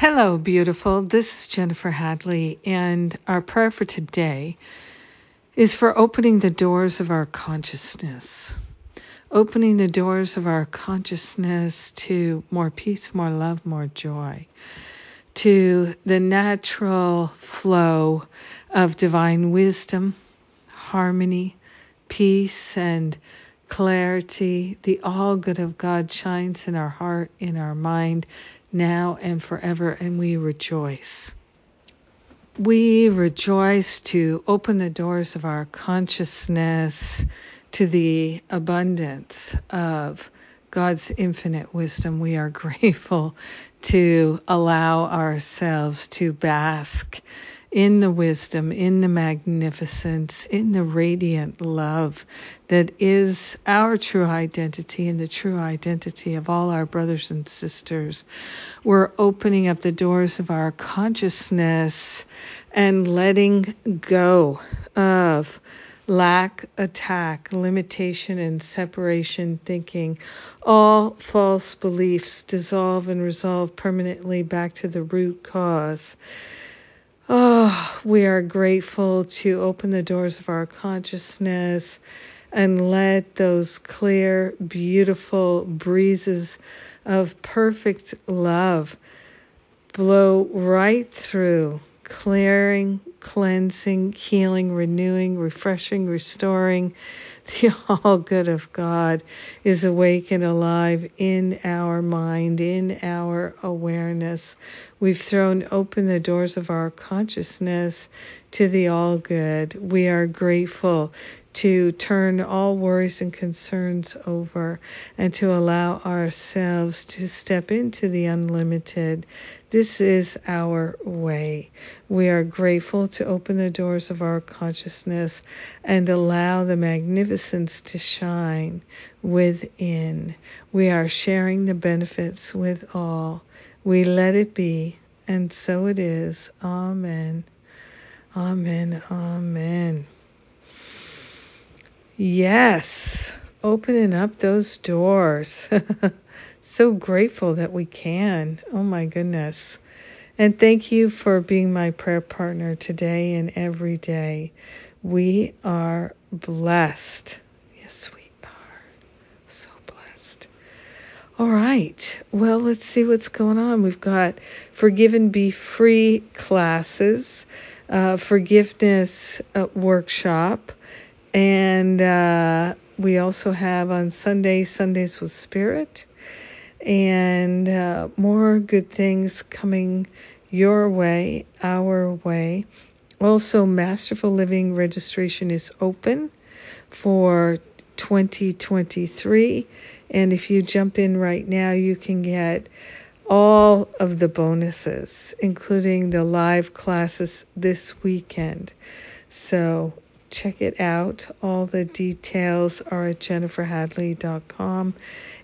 Hello, beautiful. This is Jennifer Hadley, and our prayer for today is for opening the doors of our consciousness. Opening the doors of our consciousness to more peace, more love, more joy, to the natural flow of divine wisdom, harmony, peace, and clarity. The all good of God shines in our heart, in our mind, now and forever, and we rejoice. We rejoice to open the doors of our consciousness to the abundance of God's infinite wisdom. We are grateful to allow ourselves to bask in the wisdom, in the magnificence, in the radiant love that is our true identity and the true identity of all our brothers and sisters. We're opening up the doors of our consciousness and letting go of lack, attack, limitation, and separation thinking. All false beliefs dissolve and resolve permanently back to the root cause. Oh, we are grateful to open the doors of our consciousness and let those clear, beautiful breezes of perfect love blow right through, clearing, cleansing, healing, renewing, refreshing, restoring, the all good of God is awake and alive in our mind, in our awareness. We've thrown open the doors of our consciousness to the all good. We are grateful to turn all worries and concerns over and to allow ourselves to step into the unlimited. This is our way. We are grateful to open the doors of our consciousness and allow the to shine within. We are sharing the benefits with all. We let it be, and so it is. Amen. Amen. Amen. Yes, opening up those doors. so grateful that we can. Oh my goodness. And thank you for being my prayer partner today and every day. We are blessed. Yes, we are. So blessed. All right. Well, let's see what's going on. We've got Forgive and Be Free classes, uh, forgiveness uh, workshop and uh, we also have on Sunday, Sundays with Spirit, and uh, more good things coming your way, our way. Also, Masterful Living registration is open for 2023. And if you jump in right now, you can get all of the bonuses, including the live classes this weekend. So check it out. All the details are at jenniferhadley.com,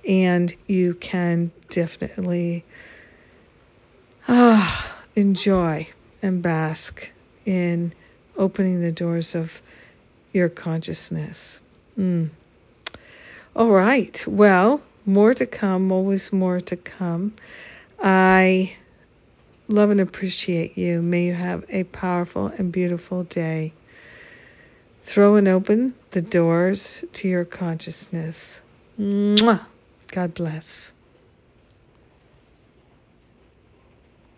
and you can definitely ah, enjoy and bask in opening the doors of your consciousness. Mm. All right. Well, more to come, always more to come. I love and appreciate you. May you have a powerful and beautiful day throwing open the doors to your consciousness. Mwah. God bless.